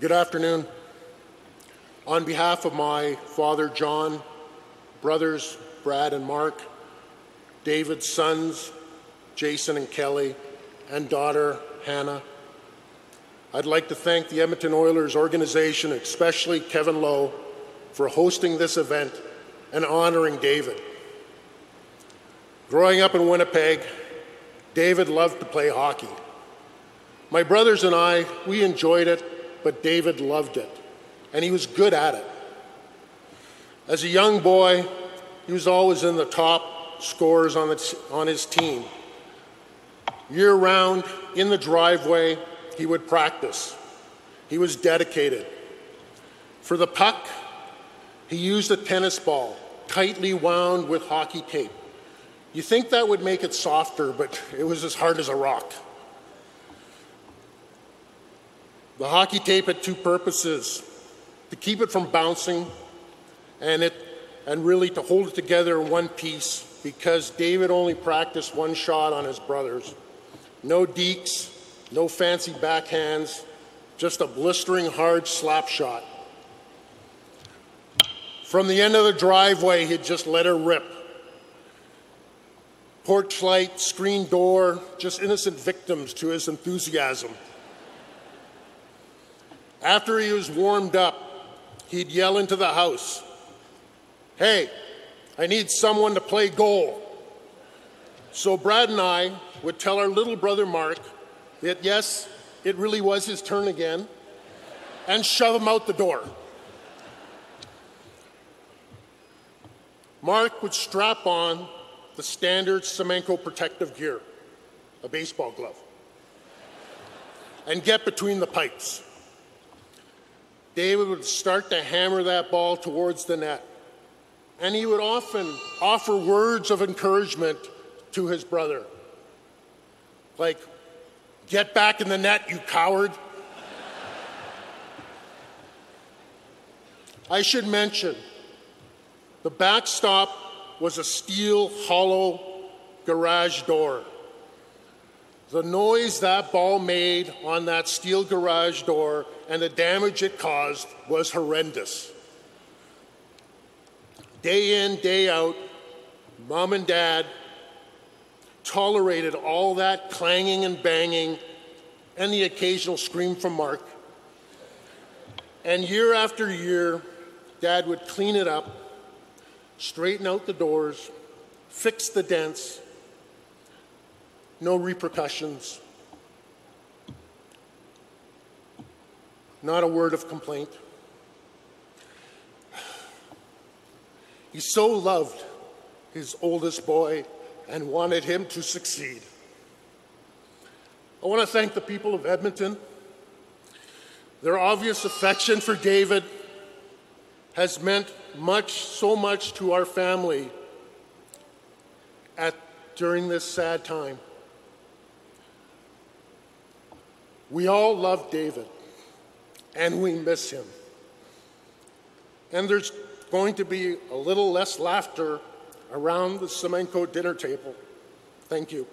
Good afternoon. On behalf of my father, John, brothers, Brad and Mark, David's sons, Jason and Kelly, and daughter, Hannah, I'd like to thank the Edmonton Oilers organization, especially Kevin Lowe, for hosting this event and honoring David. Growing up in Winnipeg, David loved to play hockey. My brothers and I, we enjoyed it, but David loved it, and he was good at it. As a young boy, he was always in the top scorers on, the, on his team. Year round, in the driveway, he would practice. He was dedicated. For the puck, he used a tennis ball, tightly wound with hockey tape. You think that would make it softer, but it was as hard as a rock. The hockey tape had two purposes to keep it from bouncing and, it, and really to hold it together in one piece because David only practiced one shot on his brothers. No dekes, no fancy backhands, just a blistering hard slap shot. From the end of the driveway, he'd just let her rip. Porch light, screen door, just innocent victims to his enthusiasm. After he was warmed up, he'd yell into the house, Hey, I need someone to play goal. So Brad and I would tell our little brother Mark that yes, it really was his turn again, and shove him out the door. Mark would strap on the standard Semenko protective gear, a baseball glove, and get between the pipes. David would start to hammer that ball towards the net, and he would often offer words of encouragement to his brother, like, Get back in the net, you coward. I should mention the backstop was a steel hollow garage door. The noise that ball made on that steel garage door and the damage it caused was horrendous. Day in, day out, mom and dad tolerated all that clanging and banging and the occasional scream from Mark. And year after year, Dad would clean it up, straighten out the doors, fix the dents, no repercussions, not a word of complaint. He so loved his oldest boy and wanted him to succeed. I want to thank the people of Edmonton. Their obvious affection for David has meant much, so much to our family at, during this sad time. We all love David, and we miss him. And there's going to be a little less laughter around the Semenko dinner table. Thank you.